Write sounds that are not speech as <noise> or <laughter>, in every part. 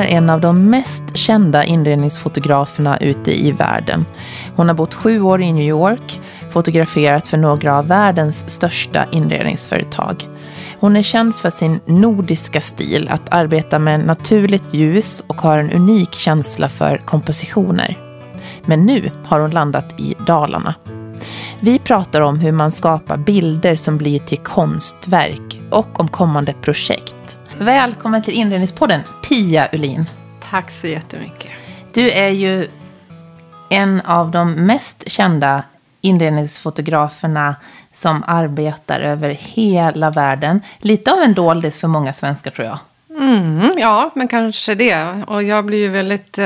Är en av de mest kända inredningsfotograferna ute i världen. Hon har bott sju år i New York, fotograferat för några av världens största inredningsföretag. Hon är känd för sin nordiska stil, att arbeta med naturligt ljus och har en unik känsla för kompositioner. Men nu har hon landat i Dalarna. Vi pratar om hur man skapar bilder som blir till konstverk och om kommande projekt. Välkommen till Inredningspodden, Pia Ulin. Tack så jättemycket. Du är ju en av de mest kända inredningsfotograferna som arbetar över hela världen. Lite av en doldis för många svenskar tror jag. Mm, ja, men kanske det. Och jag blir ju väldigt eh,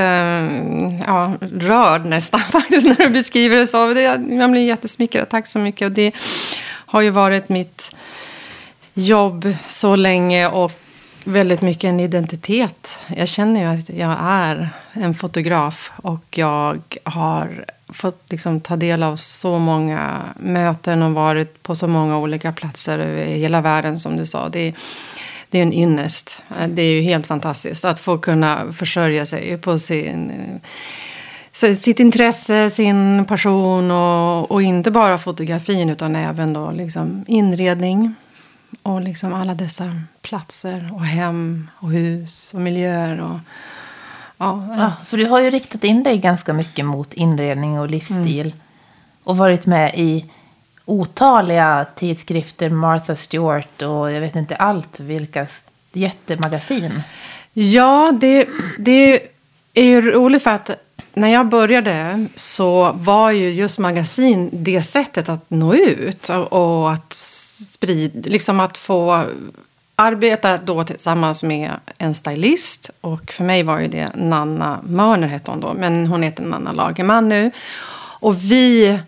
ja, rörd nästan <laughs> faktiskt när du beskriver det så. jag blir jättesmickrad. Tack så mycket. Och det har ju varit mitt jobb så länge och väldigt mycket en identitet. Jag känner ju att jag är en fotograf och jag har fått liksom ta del av så många möten och varit på så många olika platser över hela världen som du sa. Det, det är en ynnest. Det är ju helt fantastiskt att få kunna försörja sig på sin sitt intresse, sin passion och, och, inte bara fotografin utan även då liksom inredning och liksom alla dessa platser och hem och hus och miljöer. Och, ja, ja, för du har ju riktat in dig ganska mycket mot inredning och livsstil. Mm. Och varit med i otaliga tidskrifter, Martha Stewart och jag vet inte allt vilka jättemagasin. Ja, det, det är ju roligt för att när jag började så var ju just magasin det sättet att nå ut och att sprida, liksom att få arbeta då tillsammans med en stylist. Och för mig var ju det Nanna Mörner hette hon då, men hon heter Nanna Lagerman nu. Och vi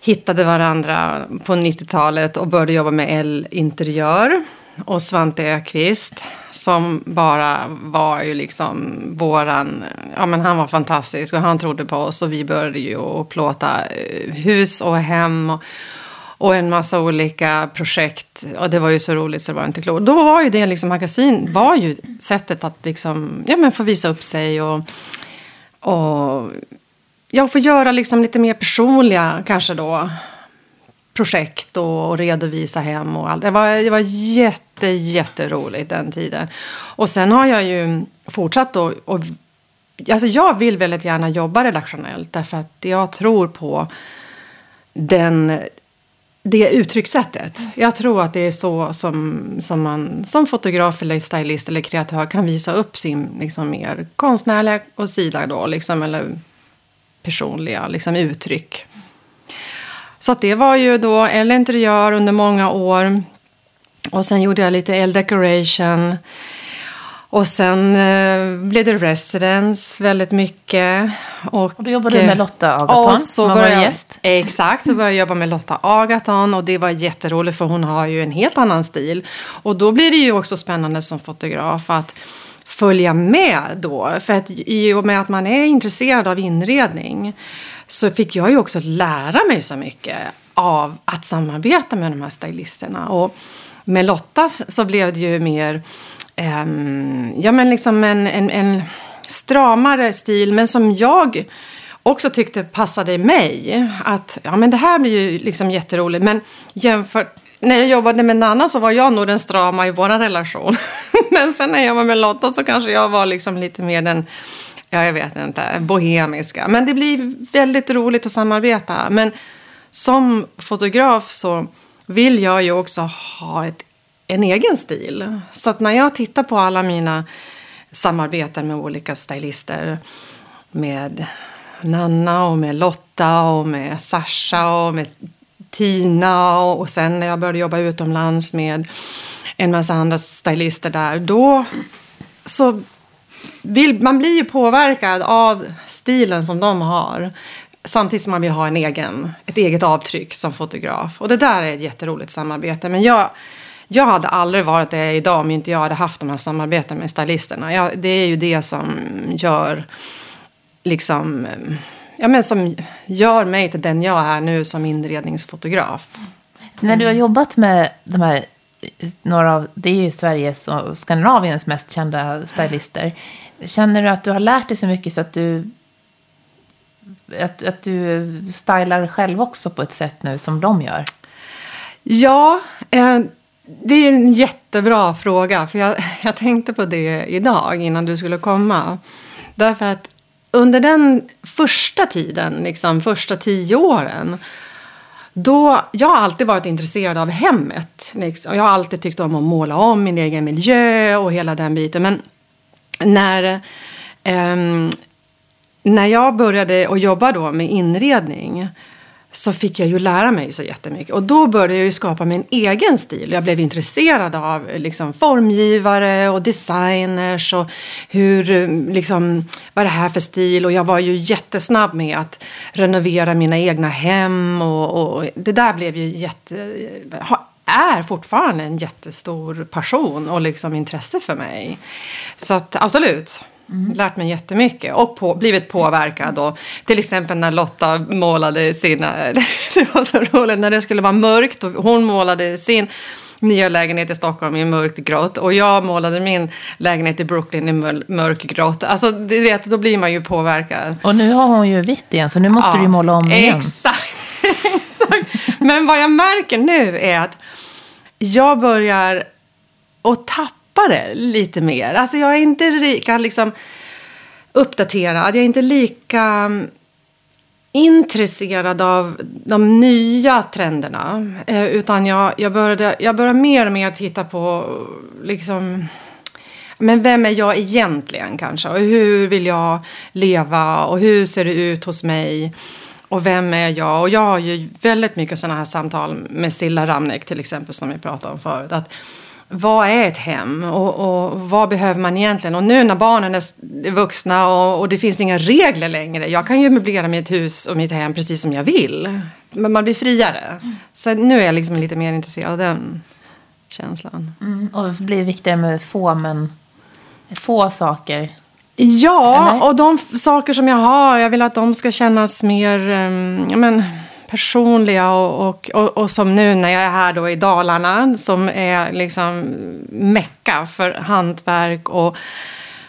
hittade varandra på 90-talet och började jobba med L-interiör och Svante Ökvist som bara var ju liksom våran, ja men han var fantastisk och han trodde på oss och vi började ju att plåta eh, hus och hem och, och en massa olika projekt och det var ju så roligt så det var inte klokt. Då var ju det liksom, magasin var ju sättet att liksom, ja men få visa upp sig och, och ja, få göra liksom lite mer personliga kanske då projekt och, och redovisa hem och allt. Det var, det var jätte, jätteroligt den tiden. Och sen har jag ju fortsatt då och Alltså jag vill väldigt gärna jobba redaktionellt därför att jag tror på den, det uttryckssättet. Jag tror att det är så som, som man som fotograf eller stylist eller kreatör kan visa upp sin liksom, mer konstnärliga och sida då, liksom, eller personliga liksom, uttryck. Så det var ju då L-interiör under många år. Och sen gjorde jag lite L-decoration. Och sen eh, blev det residence väldigt mycket. Och, och då jobbade du med Lotta Agaton och så som var gäst. Exakt, så började jag jobba med Lotta Agaton och det var jätteroligt för hon har ju en helt annan stil. Och då blir det ju också spännande som fotograf att följa med då. För att i och med att man är intresserad av inredning så fick jag ju också lära mig så mycket av att samarbeta med de här stylisterna. Och med Lotta så blev det ju mer eh, ja, men liksom en, en, en stramare stil, men som jag också tyckte passade mig. Att ja, men det här blir ju liksom jätteroligt, men jämfört när jag jobbade med Nanna så var jag nog den strama i vår relation. <laughs> men sen när jag var med Lotta så kanske jag var liksom lite mer den ja, jag vet inte, bohemiska. Men det blir väldigt roligt att samarbeta. Men som fotograf så vill jag ju också ha ett, en egen stil. Så att när jag tittar på alla mina samarbeten med olika stylister med Nanna och med Lotta och med Sasha och med Tina och sen när jag började jobba utomlands med en massa andra stylister där, då så vill, man blir ju påverkad av stilen som de har. Samtidigt som man vill ha en egen, ett eget avtryck som fotograf. Och det där är ett jätteroligt samarbete. Men jag, jag hade aldrig varit det idag om inte jag hade haft de här samarbetena med stylisterna. Jag, det är ju det som gör, liksom, ja, men som gör mig till den jag är nu som inredningsfotograf. När du har jobbat med de här några av, det är ju Sveriges och Skandinaviens mest kända stylister. Känner du att du har lärt dig så mycket så att du att, att du stylar själv också på ett sätt nu som de gör? Ja, eh, det är en jättebra fråga. För jag, jag tänkte på det idag innan du skulle komma. Därför att under den första tiden, liksom första tio åren då, jag har alltid varit intresserad av hemmet. Liksom. Jag har alltid tyckt om att måla om min egen miljö och hela den biten. Men när, eh, när jag började att jobba då med inredning så fick jag ju lära mig så jättemycket. Och då började jag ju skapa min egen stil. Jag blev intresserad av liksom, formgivare och designers och hur, liksom, vad är det här för stil? Och jag var ju jättesnabb med att renovera mina egna hem och, och det där blev ju jätte är fortfarande en jättestor passion och liksom intresse för mig. Så att, absolut. Mm. Lärt mig jättemycket och på, blivit påverkad. Och, till exempel när Lotta målade sina... <laughs> Det var så roligt när det skulle vara mörkt och hon målade sin nya lägenhet i Stockholm i mörkt grått och jag målade min lägenhet i Brooklyn i mörkgrått. Alltså, du vet, då blir man ju påverkad. Och nu har hon ju vitt igen så nu måste ja, du ju måla om igen. Exakt. <laughs> exakt. Men vad jag märker nu är att jag börjar att tappa det lite mer. Alltså jag är inte lika liksom, uppdaterad. Jag är inte lika mm, intresserad av de nya trenderna. Eh, utan jag, jag, började, jag började mer och mer titta på liksom, men vem är jag egentligen kanske? Och hur vill jag leva? Och hur ser det ut hos mig? Och vem är jag? Och jag har ju väldigt mycket sådana här samtal med Silla Ramnek till exempel som vi pratade om förut. Att, vad är ett hem och, och, vad behöver man egentligen? Och nu när barnen är vuxna och, och, det finns inga regler längre. Jag kan ju möblera mitt hus och mitt hem precis som jag vill. Men man blir friare. Så nu är jag liksom lite mer intresserad av den känslan. Mm, och det blir viktigare med få, men få saker. Ja, Eller? och de saker som jag har, jag vill att de ska kännas mer... Um, men, personliga och, och, och, och, som nu när jag är här då i Dalarna som är liksom mecka för hantverk och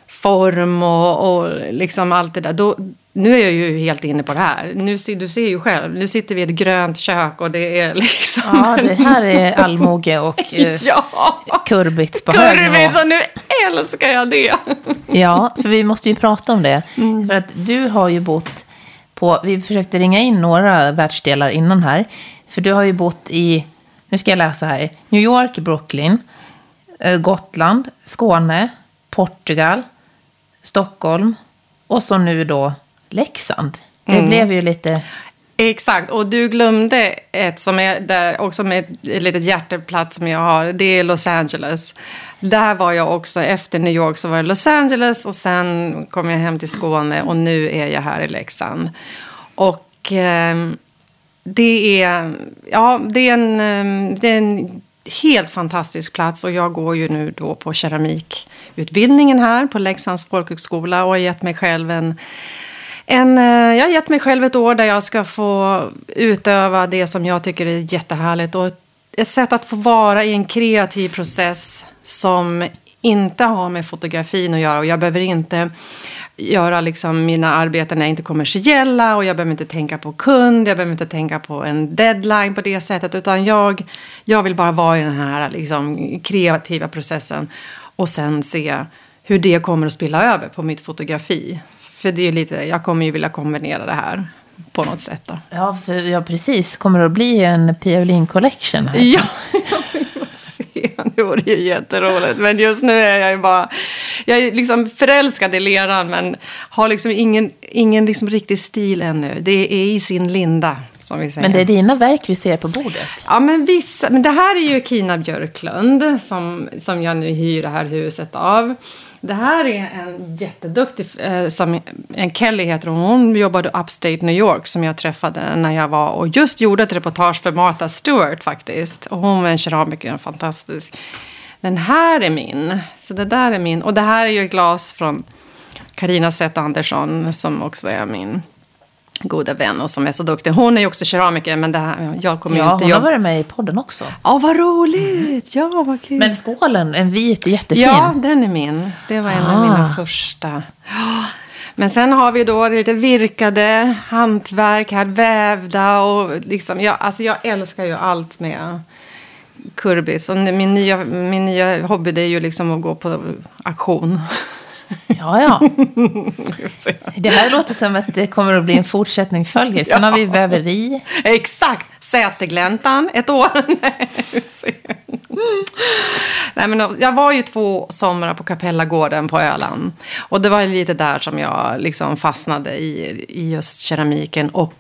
form och, och liksom allt det där. Då, nu är jag ju helt inne på det här. Nu, du ser ju själv, nu sitter vi i ett grönt kök och det är liksom... Ja, det här är allmoge och <laughs> eh, ja, kurbits på hög Kurbits, och nu älskar jag det! ja, för vi måste ju prata om det. Mm. För att du har ju bott på, vi försökte ringa in några världsdelar innan här. För du har ju bott i, nu ska jag läsa här, New York, Brooklyn, eh, Gotland, Skåne, Portugal, Stockholm och så nu då Leksand. Det mm. blev ju lite... Exakt, och du glömde ett som är där också med ett, litet hjärteplats som jag har. Det är Los Angeles. Där var jag också, efter New York så var det Los Angeles och sen kom jag hem till Skåne och nu är jag här i Leksand. Och eh, det, är, ja, det, är en, ehm, det är en helt fantastisk plats och jag går ju nu då på keramikutbildningen här på Leksands folkhögskola och har gett mig själv en en, eh, jag har gett mig själv ett år där jag ska få utöva det som jag tycker är jättehärligt. Och ett sätt att få vara i en kreativ process som inte har med fotografin att göra. Och jag behöver inte göra liksom mina arbeten är inte kommersiella och jag behöver inte tänka på kund, jag behöver inte tänka på en deadline på det sättet. Utan jag, jag vill bara vara i den här liksom kreativa processen och sen se hur det kommer att spilla över på mitt fotografi. För det är lite, jag kommer ju vilja kombinera det här på något sätt. Då. Ja, för, ja, precis. Kommer det att bli en Pia Olin Collection? Här, ja, <laughs> det vore ju jätteroligt. Men just nu är jag ju bara... Jag är liksom förälskad i leran men har liksom ingen, ingen liksom riktig stil ännu. Det är i sin linda. Som vi säger. Men det är dina verk vi ser på bordet. Ja, men vissa. Men det här är ju Kina Björklund som, som jag nu hyr det här huset av. Det här är en jätteduktig, eh, som, en Kelly heter hon. Hon jobbade upstate New York som jag träffade när jag var och just gjorde ett reportage för Martha Stewart faktiskt. Och hon var en keramiker, en fantastisk. Den här är min. Så det där är min. Och det här är ju ett glas från Carina Zet Andersson som också är min goda vän och som är så duktig. Hon är ju också keramiker, men det här, jag kommer Ja, ju inte hon har varit med i podden också. Ja, vad roligt! Ja, vad kul! Men skålen, en vit, jättefin. Ja, den är min. Det var en av Ah. mina första. Ja. Men sen har vi då lite virkade, hantverk, här vävda och liksom, ja, alltså jag älskar ju allt med kurbis. Och min nya, min nya hobby det är ju liksom att gå på auktion. Ja, ja. <laughs> Det här låter som att det kommer att bli en fortsättning följer. Sen Ja. har vi väveri. Exakt! Sätergläntan, ett år. <laughs> Nej, men jag var ju två somrar på Kapellagården på Öland. Och det var lite där som jag liksom fastnade i, i just keramiken och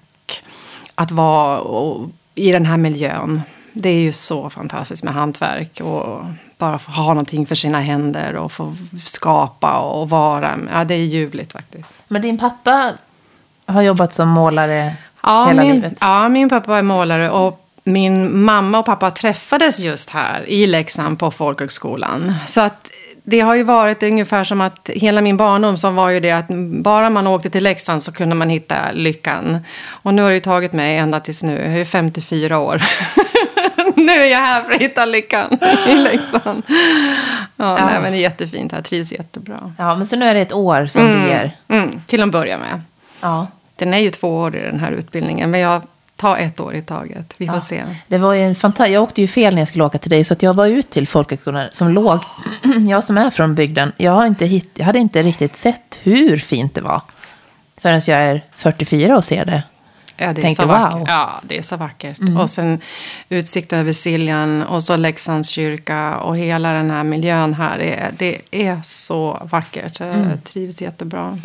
att vara och, i den här miljön. Det är ju så fantastiskt med hantverk och bara få ha någonting för sina händer och få skapa och vara. Ja, det är ljuvligt faktiskt. Men din pappa har jobbat som målare Ja, hela min, livet. Ja, min pappa är målare och min mamma och pappa träffades just här i Leksand på folkhögskolan. Så att det har ju varit ungefär som att hela min barndom som var ju det att bara man åkte till Leksand så kunde man hitta lyckan. Och nu har det ju tagit mig ända tills nu, jag är 54 år. <laughs> <laughs> nu är jag här för att hitta lyckan <laughs> i Leksand. Ja, Ja. Nej, men det är jättefint här, trivs jättebra. Ja, men så nu är det ett år som du ger. Mm, till att börja med. Ja. Den är ju två år i den här utbildningen, men jag tar ett år i taget. Vi får Ja. se. Det var ju en fanta- Jag åkte ju fel när jag skulle åka till dig, så att jag var ut till folkhögskolan som låg. <clears throat> Jag som är från bygden, jag, har inte hitt- jag hade inte riktigt sett hur fint det var. Förrän jag är 44 och ser det. Ja, det är Tänkte, så vackert. wow. Ja, det är så vackert. Mm. Och sen utsikt över Siljan och så Leksands kyrka och hela den här miljön här. Är, det är så vackert. Jag Mm. trivs jättebra.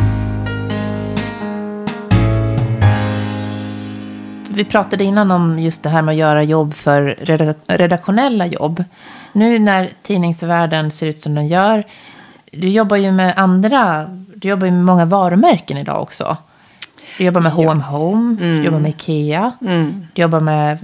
Vi pratade innan om just det här med att göra jobb för redak- redaktionella jobb. Nu när tidningsvärlden ser ut som den gör, du jobbar ju med andra, du jobbar ju med många varumärken idag också. Du jobbar med H&M Home, du jobbar med Ikea, Mm. du jobbar med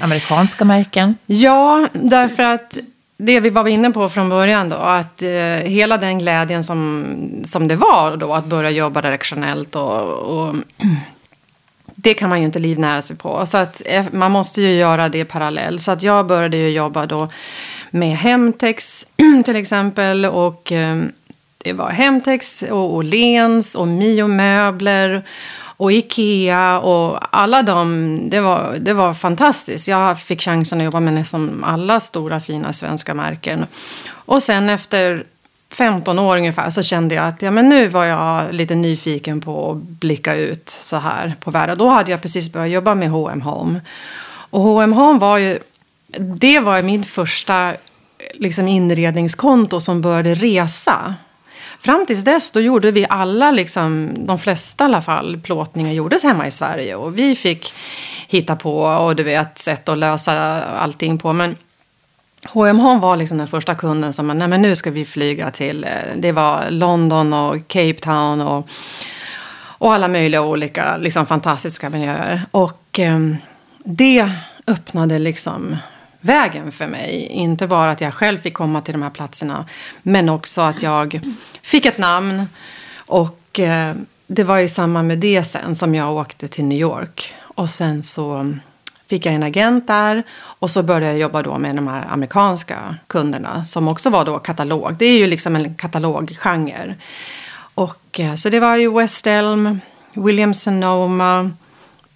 amerikanska märken. Ja, därför att det vi var inne på från början då, att eh, hela den glädjen som, som det var då att börja jobba redaktionellt och, och <clears throat> det kan man ju inte livnära sig på. Så att eh, man måste ju göra det parallellt. Så att jag började ju jobba då med Hemtex <clears throat> till exempel och eh, det var Hemtex och Åhléns och Mio möbler och Ikea och alla de, det var, det var fantastiskt. Jag fick chansen att jobba med nästan alla stora fina svenska märken. Och sen efter 15 år ungefär så kände jag att ja, men nu var jag lite nyfiken på att blicka ut så här på världen. Då hade jag precis börjat jobba med H&M Home. Och H&M Home var ju, det var min första liksom inredningskonto som började resa. Fram tills dess då gjorde vi alla, liksom, de flesta i alla fall, plåtningar gjordes hemma i Sverige. Och vi fick hitta på och du vet, sätt att lösa allting på. Men H&M var liksom den första kunden som, nej men nu ska vi flyga till, eh, det var London och Cape Town och, och alla möjliga olika liksom fantastiska miljöer. Och eh, det öppnade liksom vägen för mig. Inte bara att jag själv fick komma till de här platserna, men också att jag fick ett namn. Och eh, det var i samband med det sen som jag åkte till New York. Och sen så fick jag en agent där och så började jag jobba då med de här amerikanska kunderna som också var då katalog. Det är ju liksom en kataloggenre. Och eh, så det var ju West Elm, Williams Sonoma,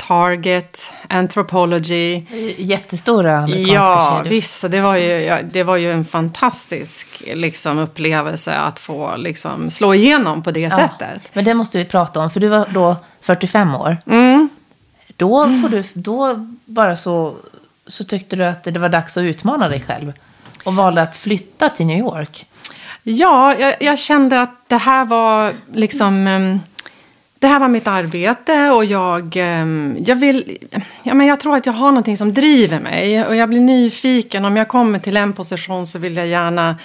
Target, Anthropology. Jättestora amerikanska Ja, kedjor. visst. Så det, var ju, ja, det var ju en fantastisk liksom, upplevelse att få liksom, slå igenom på det Ja, sättet. Men det måste vi prata om, för du var då 45 år. Mm. Då, får du, då bara så, så tyckte du att det var dags att utmana dig själv. Och valde att flytta till New York. Ja, jag, jag kände att det här var liksom... ehm, det här var mitt arbete och jag, ehm, jag vill... Ja, men jag tror att jag har någonting som driver mig. Och jag blir nyfiken. Om jag kommer till en position så vill jag gärna...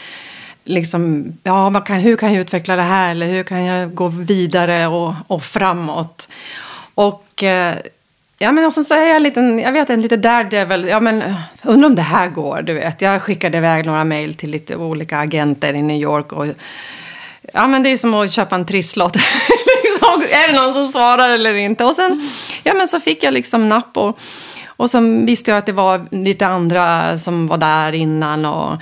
Liksom, ja, vad kan, hur kan jag utveckla det här? Eller hur kan jag gå vidare och, och framåt? Och... Eh, ja, men och sen så är jag en liten, jag vet en liten daredevil. Ja, men eh, undrar om det här går, du vet. Jag skickade iväg några mejl till lite olika agenter i New York. Och, ja, men det är som att köpa en trisslott. <laughs> är det någon som svarar eller inte? Och sen ja, men så fick jag liksom napp. Och, och sen visste jag att det var lite andra som var där innan. Och,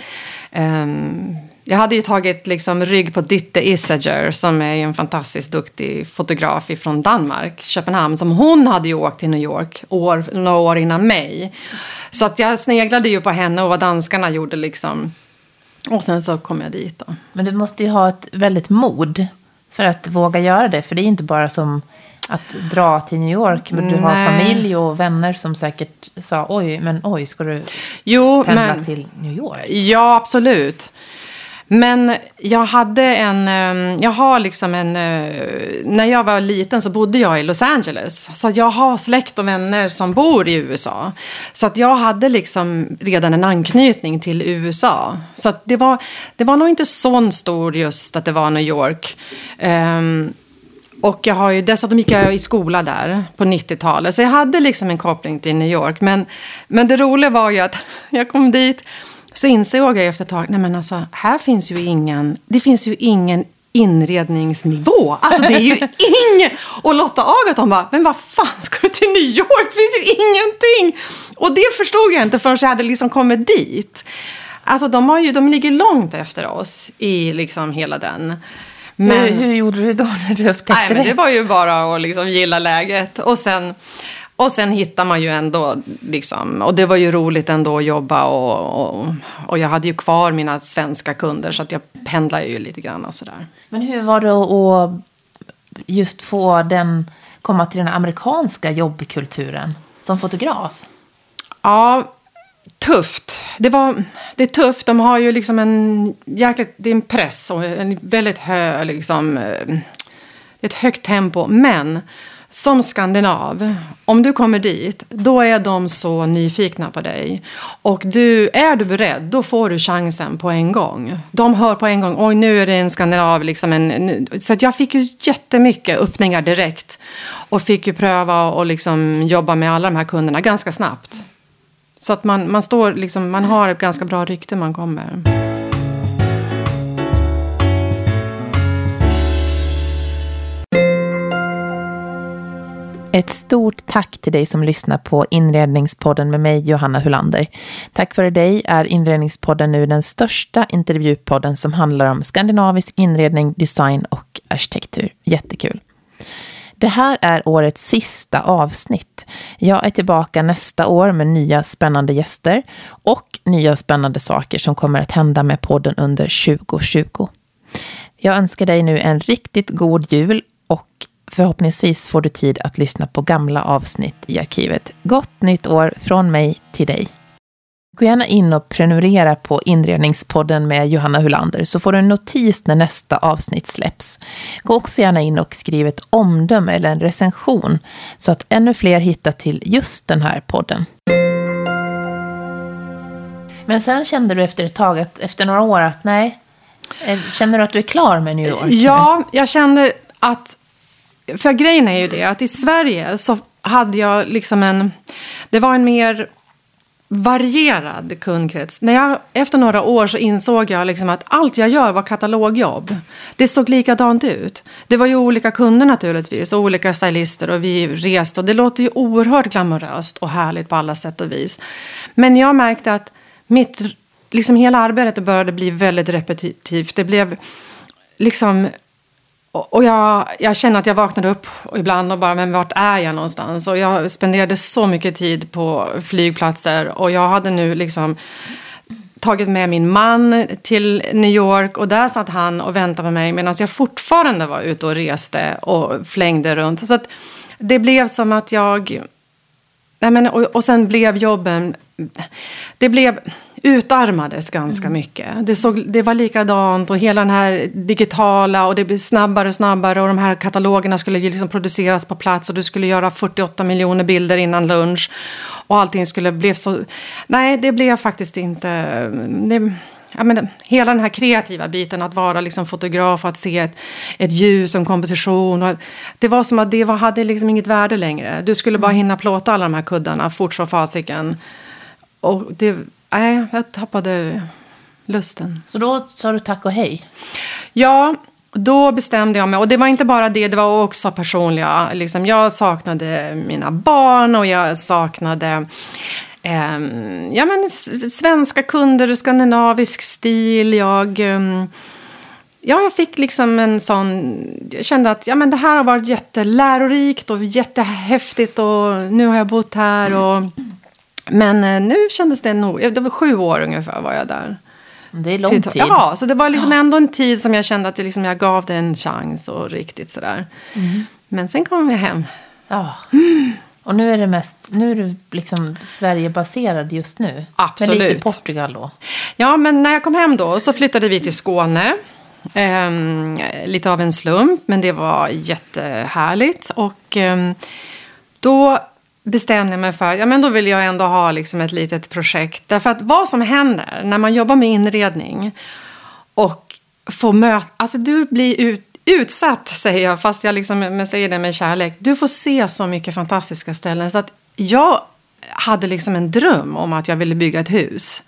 um, jag hade ju tagit liksom rygg på Ditte Isager. som är en fantastiskt duktig fotograf från Danmark, Köpenhamn. Som hon hade ju åkt till New York år, några år innan mig. Så att jag sneglade ju på henne och vad danskarna gjorde liksom. Och sen så kom jag dit då. Men du måste ju ha ett väldigt mod för att våga göra det. För det är inte bara som att dra till New York. Men du har familj och vänner som säkert sa oj, men oj, ska du Jo, pendla men... till New York? Ja, absolut. Men jag hade en, ehm, jag har liksom en, eh, när jag var liten så bodde jag i Los Angeles. Så jag har släkt och vänner som bor i USA. Så att jag hade liksom redan en anknytning till USA. Så att det var, det var nog inte så stor just att det var New York. Um, och jag har ju, dessutom gick jag i skola där på 90-talet. Så jag hade liksom en koppling till New York. Men, men det roliga var ju att <laughs> jag kom dit. Så insåg jag efter ett tag, nej men alltså, här finns ju ingen, det finns ju ingen inredningsnivå. Alltså det är ju <laughs> ingen. Och Lotta Agaton bara, men vad fan ska du till New York? Det finns ju ingenting. Och det förstod jag inte förrän jag hade liksom kommit dit. Alltså de, har ju, de ligger långt efter oss i liksom hela den. Men... Hur, hur gjorde du då när du upptäckte Nej, men det? var ju bara att liksom gilla läget. Och sen, och sen hittar man ju ändå, liksom, och det var ju roligt ändå att jobba. Och, och, och jag hade ju kvar mina svenska kunder så att jag pendlade ju lite grann och sådär. Men hur var det att just få den, komma till den amerikanska jobbkulturen som fotograf? Ja, tufft. Det, var, det är tufft. De har ju liksom en jäkligt, det är en press och en väldigt hög, liksom, eh, ett högt tempo. Men som skandinav, om du kommer dit, då är de så nyfikna på dig. Och du, är du beredd, då får du chansen på en gång. De hör på en gång, oj nu är det en skandinav. Liksom en. Så att jag fick ju jättemycket öppningar direkt. Och fick ju pröva och liksom jobba med alla de här kunderna ganska snabbt. Så att man, man, står liksom, man har ett ganska bra rykte man kommer. Ett stort tack till dig som lyssnar på Inredningspodden med mig, Johanna Hulander. Tack vare dig är Inredningspodden nu den största intervjupodden som handlar om skandinavisk inredning, design och arkitektur. Jättekul. Det här är årets sista avsnitt. Jag är tillbaka nästa år med nya spännande gäster och nya spännande saker som kommer att hända med podden under 2020. Jag önskar dig nu en riktigt god jul och förhoppningsvis får du tid att lyssna på gamla avsnitt i arkivet. Gott nytt år från mig till dig. Gå gärna in och prenumerera på Inredningspodden med Johanna Hulander så får du en notis när nästa avsnitt släpps. Gå också gärna in och skriv ett omdöme eller en recension så att ännu fler hittar till just den här podden. Men sen kände du efter ett tag, att, efter några år, att nej, eh, känner du att du är klar med New York? Ja, jag kände att, för grejen är ju det att i Sverige så hade jag liksom en, det var en mer varierad kundkrets. När jag, efter några år så insåg jag liksom att allt jag gör var katalogjobb. Det såg likadant ut. Det var ju olika kunder naturligtvis och olika stylister och vi reste. Och det låter ju oerhört glamoröst och härligt på alla sätt och vis. Men jag märkte att mitt, liksom hela arbetet började bli väldigt repetitivt. Det blev liksom och jag, jag känner att jag vaknade upp ibland och bara, men vart är jag någonstans? Och jag spenderade så mycket tid på flygplatser och jag hade nu liksom tagit med min man till New York och där satt han och väntade på mig medan jag fortfarande var ute och reste och flängde runt. Så att det blev som att jag... Nej men, och, och sen blev jobben... Det blev utarmades ganska mycket. Det, såg, det var likadant och hela den här digitala och det blev snabbare och snabbare och de här katalogerna skulle liksom produceras på plats och du skulle göra 48 miljoner bilder innan lunch och allting skulle bli så... Nej, det blev faktiskt inte... Det, ja, men, hela den här kreativa biten, att vara liksom fotograf, att se ett, ett ljus och en komposition. Och, det var som att det var, hade liksom inget värde längre. Du skulle bara hinna plåta alla de här kuddarna fort som fasiken. Och det, nej, jag tappade lusten. Så då sa du tack och hej? Ja, då bestämde jag mig, och det var inte bara det, det var också personliga. Liksom, jag saknade mina barn och jag saknade eh, ja, men, svenska kunder, skandinavisk stil. Jag, eh, ja, jag fick liksom en sån... Jag kände att ja, men det här har varit jättelärorikt och jättehäftigt och nu har jag bott här. Och, men eh, nu kändes det nog... Det var sju år ungefär var jag där. Det är lång tid. Ja, så det var liksom ändå en tid som jag kände att jag, liksom, jag gav det en chans och riktigt sådär. Mm. Men sen kom jag hem. Ja. Och nu är det mest, nu är du liksom Sverigebaserad just nu. Absolut. Men lite Portugal då. Ja, men när jag kom hem då så flyttade vi till Skåne. Um, lite av en slump, men det var jättehärligt. Och um, då bestämde jag mig för ja, men då vill jag ändå ha liksom ett litet projekt. Därför att vad som händer när man jobbar med inredning och får möta... Alltså du blir ut, utsatt, säger jag, fast jag liksom, men säger det med kärlek. Du får se så mycket fantastiska ställen. Så att jag hade liksom en dröm om att jag ville bygga ett hus.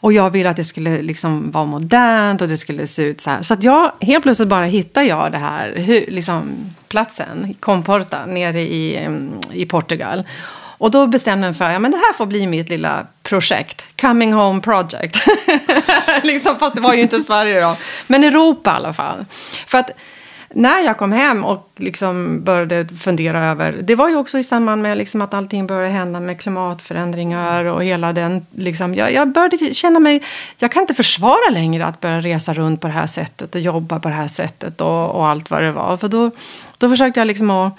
Och jag ville att det skulle liksom vara modernt och det skulle se ut så här. Så att jag, helt plötsligt bara hittade jag det här, liksom, platsen, Comporta, nere i, i Portugal. Och då bestämde jag mig för att ja, det här får bli mitt lilla projekt. Coming home project. <laughs> liksom, fast det var ju inte Sverige då. Men Europa i alla fall. För att när jag kom hem och liksom började fundera över... Det var ju också i samband med liksom att allting började hända med klimatförändringar och hela den... Liksom, jag, jag började känna mig... Jag kan inte försvara längre att börja resa runt på det här sättet och jobba på det här sättet och, och allt vad det var. För då, då försökte jag liksom att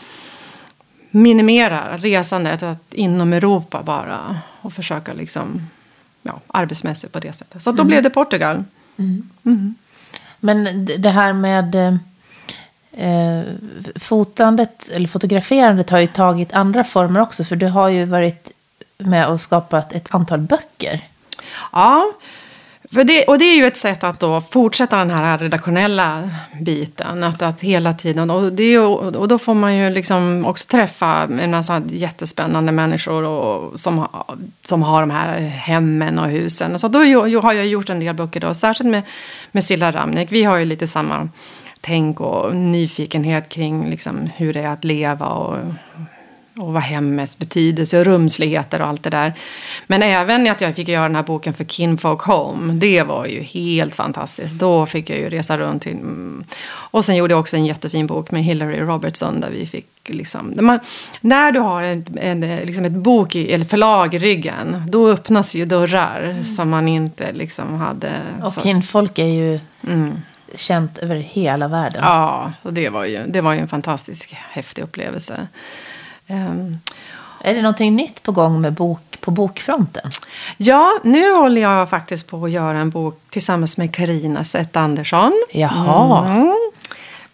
minimera resandet att inom Europa bara och försöka liksom, ja, arbetsmässigt på det sättet. Så då mm. blev det Portugal. Mm. Mm. Men det här med eh, fotandet, eller fotograferandet har ju tagit andra former också. För du har ju varit med och skapat ett antal böcker. Ja, för det, och det är ju ett sätt att då fortsätta den här redaktionella biten. Att, att hela tiden, och, det, och då får man ju liksom också träffa en massa jättespännande människor och, som, som har de här hemmen och husen. Så då har jag gjort en del böcker då, särskilt med, med Silla Ramnik. Vi har ju lite samma tänk och nyfikenhet kring liksom hur det är att leva och och vad hemmets betydelse och rumsligheter och allt det där. Men även att jag fick göra den här boken för Kinfolk Home. Det var ju helt fantastiskt. Då fick jag ju resa runt. Till, mm. och sen gjorde jag också en jättefin bok med Hillary Robertson. Där vi fick liksom, man, när du har en, en, liksom ett bok, i, eller förlag i ryggen. Då öppnas ju dörrar mm. som man inte liksom hade. Och så. Kinfolk är ju... Mm känt över hela världen. Ja, och det var ju, det var ju en fantastisk häftig upplevelse. Um, är det någonting nytt på gång med bok, på bokfronten? Ja, nu håller jag faktiskt på att göra en bok tillsammans med Karina Zett Andersson. Jaha. Mm.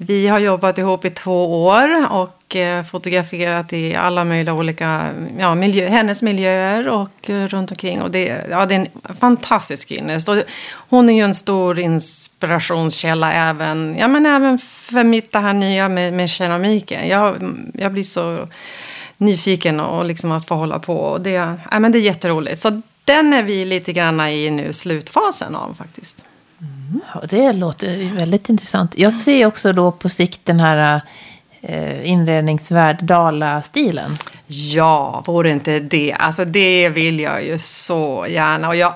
Vi har jobbat ihop i två år och eh, fotograferat i alla möjliga olika, ja, miljö, hennes miljöer och eh, runt omkring. Och det, ja, det är en fantastisk ynnest. Hon är ju en stor inspirationskälla även, ja, men även för mitt det här nya med, med keramiken. Jag, jag blir så nyfiken och liksom att få hålla på. Och det, ja, men det är jätteroligt. Så den är vi lite grann i nu slutfasen av faktiskt. Det låter väldigt intressant. Jag ser också då på sikt den här eh, inredningsvärd Dala-stilen. Ja, vore inte det. Alltså det vill jag ju så gärna. Och jag,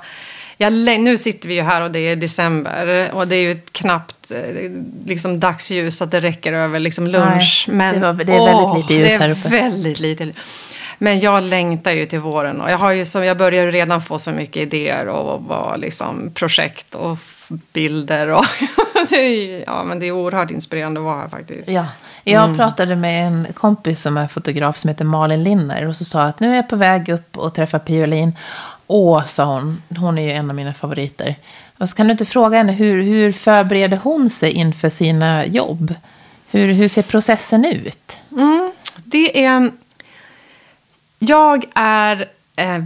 jag, nu sitter vi ju här och det är december och det är ju knappt eh, liksom dagsljus så att det räcker över liksom lunch. Nej, Men, det, var, det är väldigt åh, lite ljus här uppe. Väldigt lite. Men jag längtar ju till våren och jag, har ju som, jag börjar redan få så mycket idéer och, och liksom projekt och bilder. Och <laughs> det, är, ja, men det är oerhört inspirerande att vara här faktiskt. Ja. Jag mm. pratade med en kompis som är fotograf som heter Malin Linner. Och så sa att nu är jag på väg upp och träffa Pia Åh, sa hon. Hon är ju en av mina favoriter. Och så kan du inte fråga henne, hur, hur förbereder hon sig inför sina jobb? Hur, hur ser processen ut? Mm, det är... Jag är eh,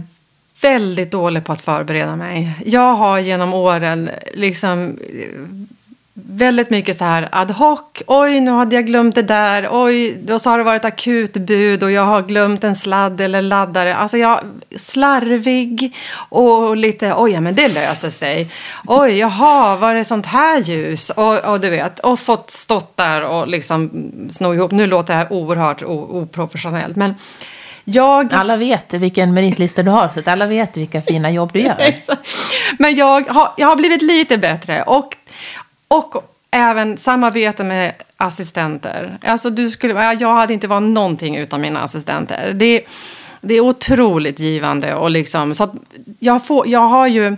väldigt dålig på att förbereda mig. Jag har genom åren liksom eh, väldigt mycket så här ad hoc. Oj, nu hade jag glömt det där. Oj, då så har det varit akutbud och jag har glömt en sladd eller laddare. Alltså jag slarvig och lite, oj, ja, men det löser sig. Oj, jaha, var det sånt här ljus? Och, och du vet, och fått stått där och liksom sno ihop. Nu låter det här oerhört oprofessionellt, men jag... Alla vet vilken meritlista du har, så att alla vet vilka fina jobb du gör. <laughs> Men jag har, jag har blivit lite bättre. Och, och även samarbete med assistenter. Alltså du skulle, jag hade inte varit någonting utan mina assistenter. Det, det är otroligt givande. Och liksom, så jag, får, jag har ju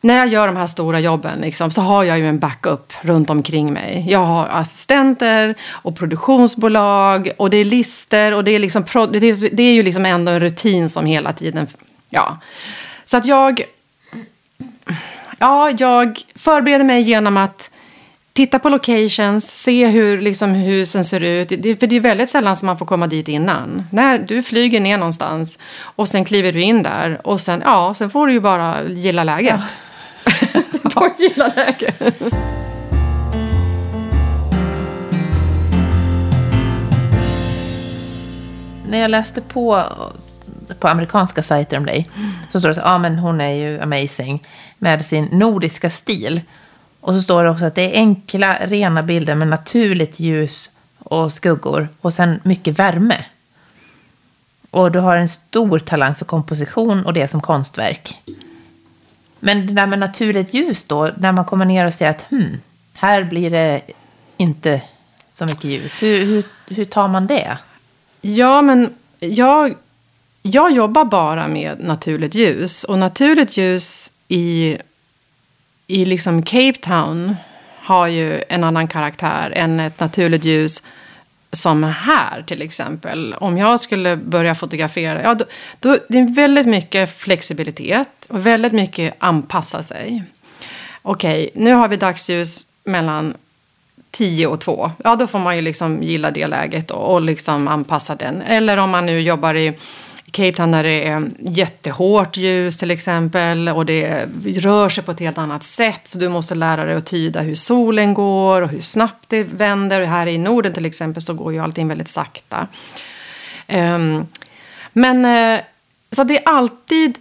när jag gör de här stora jobben liksom, så har jag ju en backup runt omkring mig. Jag har assistenter och produktionsbolag och det är lister och det är, liksom, det är, det är ju liksom ändå en rutin som hela tiden... Ja. Så att jag... Ja, jag förbereder mig genom att titta på locations, se hur liksom, husen ser ut. Det, för det är väldigt sällan som man får komma dit innan. När du flyger ner någonstans och sen kliver du in där och sen, ja, sen får du ju bara gilla läget. Ja. Bara gilla läge. När jag läste på på amerikanska sajter om dig så står det så ja ah, men hon är ju amazing med sin nordiska stil. Och så står det också att det är enkla, rena bilder med naturligt ljus och skuggor och sen mycket värme. Och du har en stor talang för komposition och det som konstverk. Men det där med naturligt ljus då, när man kommer ner och ser att hmm, här blir det inte så mycket ljus. Hur, hur, hur tar man det? Ja, men jag, jag jobbar bara med naturligt ljus. Och naturligt ljus i, i liksom Cape Town har ju en annan karaktär än ett naturligt ljus som här till exempel. Om jag skulle börja fotografera, ja, då, då, det är väldigt mycket flexibilitet och väldigt mycket anpassa sig. Okej, nu har vi dagsljus mellan 10 och 2. Ja, då får man ju liksom gilla det läget och, och liksom anpassa den. Eller om man nu jobbar i Cape Town där det är jättehårt ljus till exempel och det rör sig på ett helt annat sätt så du måste lära dig att tyda hur solen går och hur snabbt det vänder. Här i Norden till exempel så går ju allting väldigt sakta. Um, men eh, så det är alltid,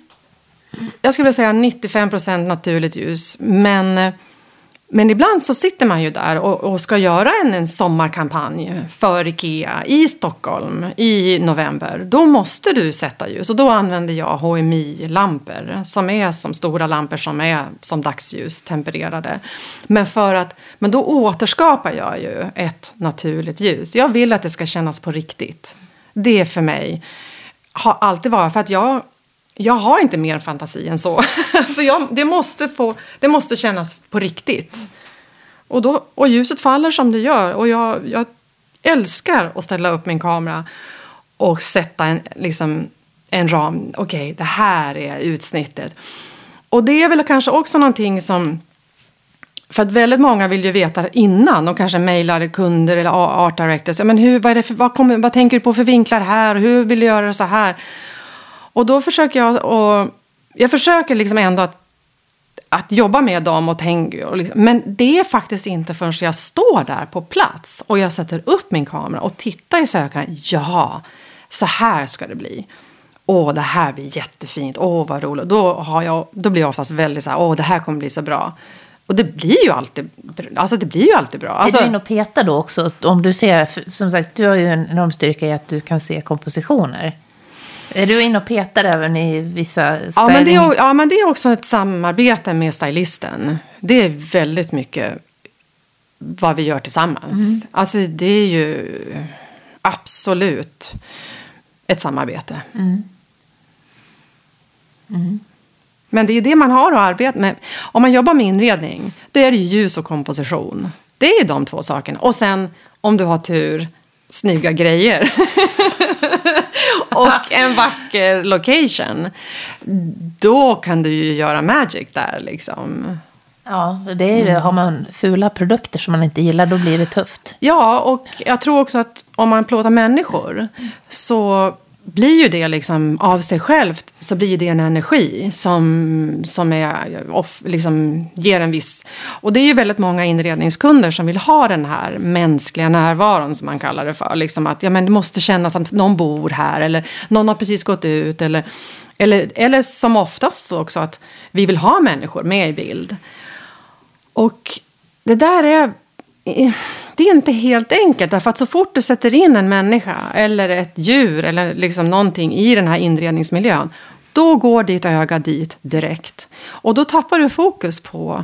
jag skulle vilja säga 95 procent naturligt ljus men eh, men ibland så sitter man ju där och, och ska göra en, en, sommarkampanj för Ikea i Stockholm i november. Då måste du sätta ljus och då använder jag HMI-lampor som är som stora lampor som är som dagsljus tempererade. Men, för att, men då återskapar jag ju ett naturligt ljus. Jag vill att det ska kännas på riktigt. Det för mig har alltid varit för att jag jag har inte mer fantasi än så. <laughs> så jag, det, måste få, det måste kännas på riktigt. Och, då, och ljuset faller som det gör. Och jag, jag älskar att ställa upp min kamera och sätta en, liksom, en ram. Okej, okay, det här är utsnittet. Och det är väl kanske också någonting som... För att väldigt många vill ju veta innan. De kanske mejlar kunder eller art directors. Men hur, vad, är det för, vad, kommer, vad tänker du på för vinklar här? Hur vill du göra det så här? Och då försöker jag och jag försöker liksom ändå att, att jobba med dem och tänka. Och liksom, men det är faktiskt inte förrän jag står där på plats och jag sätter upp min kamera och tittar i sökaren. Ja, så här ska det bli. Åh, det här blir jättefint. Åh, vad roligt. Då, har jag, då blir jag oftast väldigt så här, åh, det här kommer bli så bra. Och det blir ju alltid, alltså det blir ju alltid bra. Alltså, är du inne och petar då också? Om du ser, som sagt, du har ju en enorm styrka i att du kan se kompositioner. Är du inne och petar även i vissa styling? Ja men, det är, ja, men det är också ett samarbete med stylisten. Det är väldigt mycket vad vi gör tillsammans. Mm. Alltså det är ju absolut ett samarbete. Mm. Mm. Men det är det man har att arbeta med. Om man jobbar med inredning, då är det ju ljus och komposition. Det är ju de två sakerna. Och sen, om du har tur, snygga grejer. <laughs> <laughs> och en vacker location. Då kan du ju göra magic där liksom. Ja, det är det. Har man fula produkter som man inte gillar då blir det tufft. Ja, och jag tror också att om man plåtar människor så blir ju det liksom av sig självt så blir det en energi som, som är, off, liksom, ger en viss... Och det är ju väldigt många inredningskunder som vill ha den här mänskliga närvaron som man kallar det för. Liksom att ja, men det måste kännas att någon bor här eller någon har precis gått ut. Eller, eller, eller som oftast också att vi vill ha människor med i bild. Och det där är det är inte helt enkelt. Därför att så fort du sätter in en människa eller ett djur eller liksom någonting i den här inredningsmiljön. Då går ditt öga dit direkt. Och då tappar du fokus på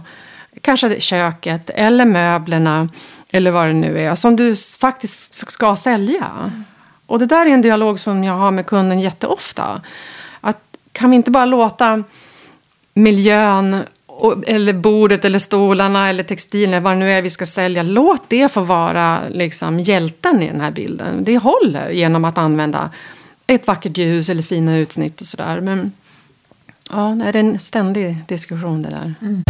kanske köket eller möblerna. Eller vad det nu är. Som du faktiskt ska sälja. Och det där är en dialog som jag har med kunden jätteofta. Att kan vi inte bara låta miljön eller bordet eller stolarna eller textilen, vad nu är vi ska sälja. Låt det få vara liksom, hjälten i den här bilden. Det håller genom att använda ett vackert ljus eller fina utsnitt och sådär. Men ja, det är en ständig diskussion det där. Mm.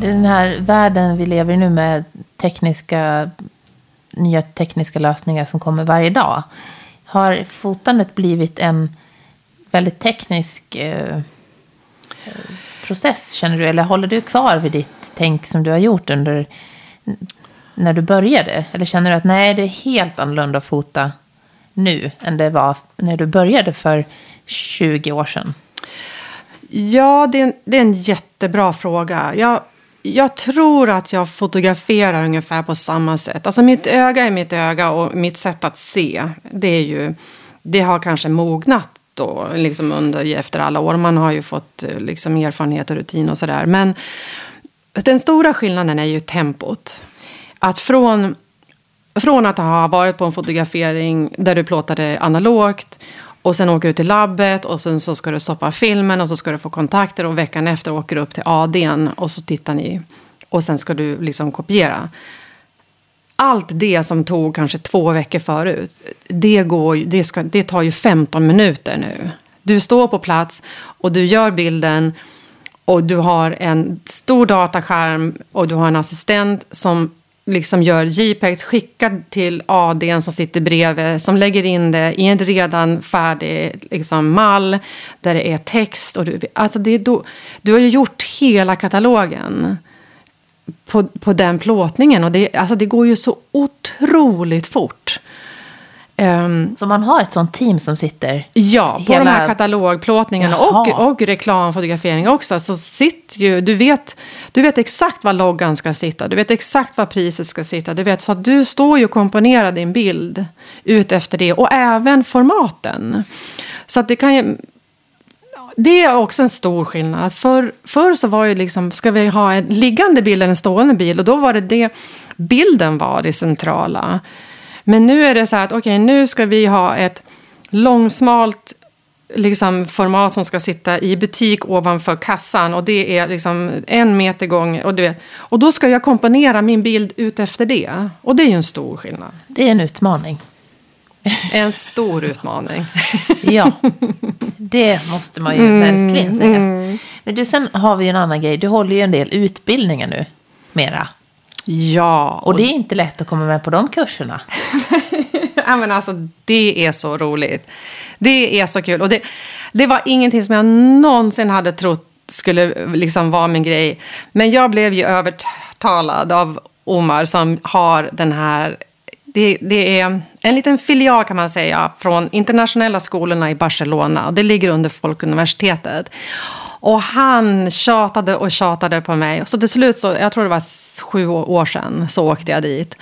Den här världen vi lever i nu med tekniska, nya tekniska lösningar som kommer varje dag. Har fotandet blivit en väldigt teknisk eh, process, känner du? Eller håller du kvar vid ditt tänk som du har gjort under när du började? Eller känner du att nej, det är helt annorlunda att fota nu än det var när du började för 20 år sedan? Ja, det är en, det är en jättebra fråga. Jag, jag tror att jag fotograferar ungefär på samma sätt. Alltså mitt öga är mitt öga och mitt sätt att se, det är ju, det har kanske mognat då, liksom under, efter alla år. Man har ju fått eh, liksom, erfarenhet och rutin och sådär. Men den stora skillnaden är ju tempot. Att från, från att ha varit på en fotografering där du plåtade analogt och sen åker du till labbet och sen så ska du stoppa filmen och så ska du få kontakter och veckan efter åker du upp till ADn och så tittar ni och sen ska du liksom kopiera allt det som tog kanske två veckor förut, det, går, det, ska, det tar ju 15 minuter nu. Du står på plats och du gör bilden och du har en stor dataskärm och du har en assistent som liksom gör JPEGs, skickar till ADn som sitter bredvid, som lägger in det i en redan färdig liksom, mall där det är text. Och du, alltså det är då, du har ju gjort hela katalogen på, på den plåtningen. Och det, alltså det går ju så otroligt fort. Um, så man har ett sånt team som sitter? Ja, hela... på de här katalogplåtningarna och, och reklamfotografering också. Så sitter ju, du, vet, du vet exakt var loggan ska sitta, du vet exakt var priset ska sitta. Du vet, så att du står ju och komponerar din bild ut efter det. Och även formaten. Så att det kan ju, det är också en stor skillnad. För, förr så var ju liksom, ska vi ha en liggande bil eller en stående bil? Och då var det det bilden var det centrala. Men nu är det så här att okej, okay, nu ska vi ha ett långsmalt liksom, format som ska sitta i butik ovanför kassan. Och det är liksom en meter gång. Och, du vet, och då ska jag komponera min bild ut efter det. Och det är ju en stor skillnad. Det är en utmaning. En stor utmaning. <laughs> ja, det måste man ju mm, verkligen säga. Mm. Men du, sen har vi ju en annan grej. Du håller ju en del utbildningar nu, mera. Ja. Och, det är inte lätt att komma med på de kurserna. <laughs> ja, men alltså, det är så roligt. Det är så kul. Och det, det var ingenting som jag någonsin hade trott skulle liksom vara min grej. Men jag blev ju övertalad av Omar som har den här det, det, är en liten filial kan man säga från internationella skolorna i Barcelona. Det ligger under Folkuniversitetet. Och han tjatade och tjatade på mig. Så till slut, så, jag tror det var sju år sedan, så åkte jag dit.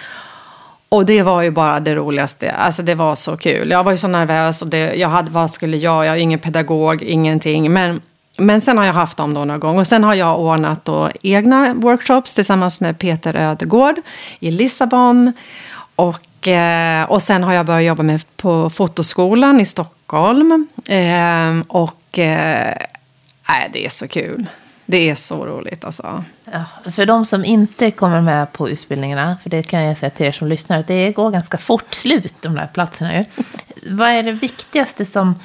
Och det var ju bara det roligaste. Alltså det var så kul. Jag var ju så nervös. Och det, jag hade, vad skulle jag? Jag är ingen pedagog, ingenting. Men, men sen har jag haft dem då några gånger. Och sen har jag ordnat då egna workshops tillsammans med Peter Ödegård i Lissabon. Och, eh, och sen har jag börjat jobba med på Fotoskolan i Stockholm. Eh, och eh, det är så kul. Det är så roligt alltså. Ja, för de som inte kommer med på utbildningarna, för det kan jag säga till er som lyssnar, att det går ganska fort slut de där platserna ju. Vad är det viktigaste som,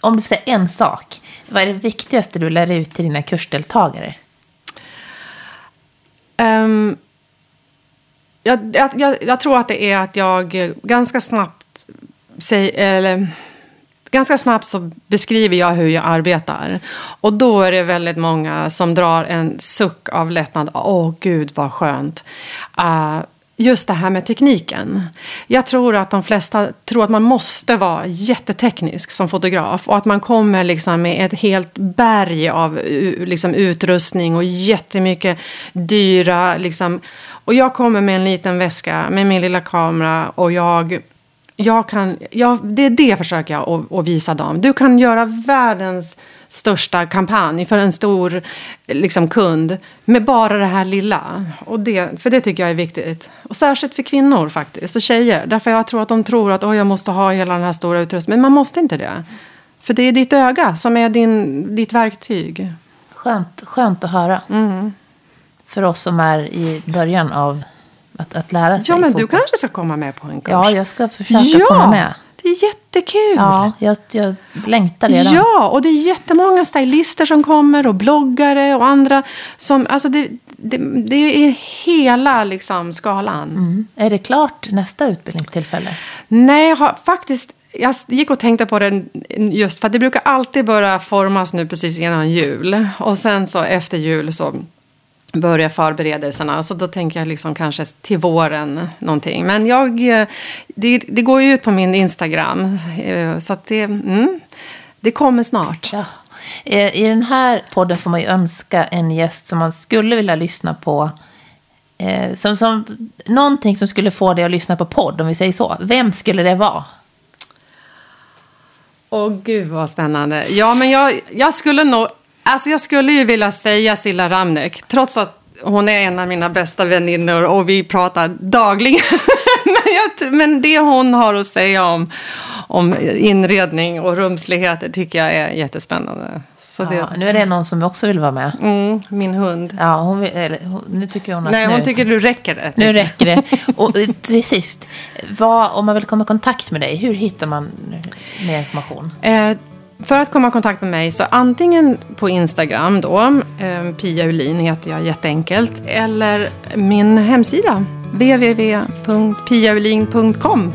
om du får säga en sak, vad är det viktigaste du lär ut till dina kursdeltagare? Um, jag, jag, jag, tror att det är att jag ganska snabbt säger, eller ganska snabbt så beskriver jag hur jag arbetar. Och då är det väldigt många som drar en suck av lättnad. Åh, gud vad skönt. Uh, just det här med tekniken. Jag tror att de flesta tror att man måste vara jätteteknisk som fotograf. Och att man kommer liksom med ett helt berg av liksom, utrustning och jättemycket dyra... Liksom. Och jag kommer med en liten väska med min lilla kamera och jag jag kan, jag, det är det försöker jag att, att visa dem. Du kan göra världens största kampanj för en stor liksom, kund med bara det här lilla. Och det, för det tycker jag är viktigt. Och särskilt för kvinnor faktiskt, och tjejer. Därför jag tror att de tror att oh, jag måste ha hela den här stora utrustningen. Men man måste inte det. För det är ditt öga som är din, ditt verktyg. Skönt, skönt att höra. Mm. För oss som är i början av att, att lära sig Ja, men fotboll. du kanske ska komma med på en kurs? Ja, jag ska försöka ja, komma med. det är jättekul. Ja, jag, jag längtar redan. Ja, och det är jättemånga stylister som kommer och bloggare och andra. Som, alltså det, det, det är hela liksom, skalan. Mm. Är det klart nästa utbildningstillfälle? Nej, jag har faktiskt... Jag gick och tänkte på det just för att det brukar alltid börja formas nu precis innan jul. Och sen så efter jul så börjar förberedelserna. Så då tänker jag liksom kanske till våren någonting. Men jag, det, det går ju ut på min Instagram. eh, Så att det, mm, det kommer snart. Ja. Eh, I den här podden får man ju önska en gäst som man skulle vilja lyssna på. Eh, som, som, någonting som skulle få dig att lyssna på podd, om vi säger så. Vem skulle det vara? Åh gud vad spännande. Ja men jag, jag skulle nog, alltså jag skulle ju vilja säga Silla Ramnek. Trots att hon är en av mina bästa väninnor och vi pratar dagligen. <laughs> men, jag, men det hon har att säga om, om inredning och rumsligheter tycker jag är jättespännande. Så Ja, det, nu är det någon som också vill vara med. mm, min hund. Ja, hon vill, eller, hon, nu tycker hon att Nej, nu, hon tycker du räcker det. nu räcker det. Och eh, till sist, vad, om man vill komma i kontakt med dig, hur hittar man mer information? Eh, för att komma i kontakt med mig så antingen på Instagram då, eh, Pia Ulin heter jag jätteenkelt, eller min hemsida www.piaulin.com.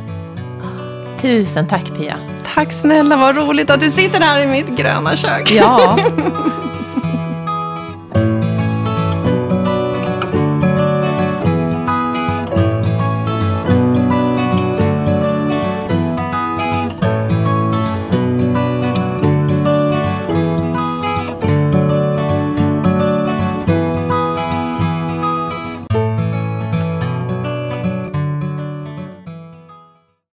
Tusen tack Pia. Tack snälla, vad roligt att du sitter här i mitt gröna kök. Ja, <laughs>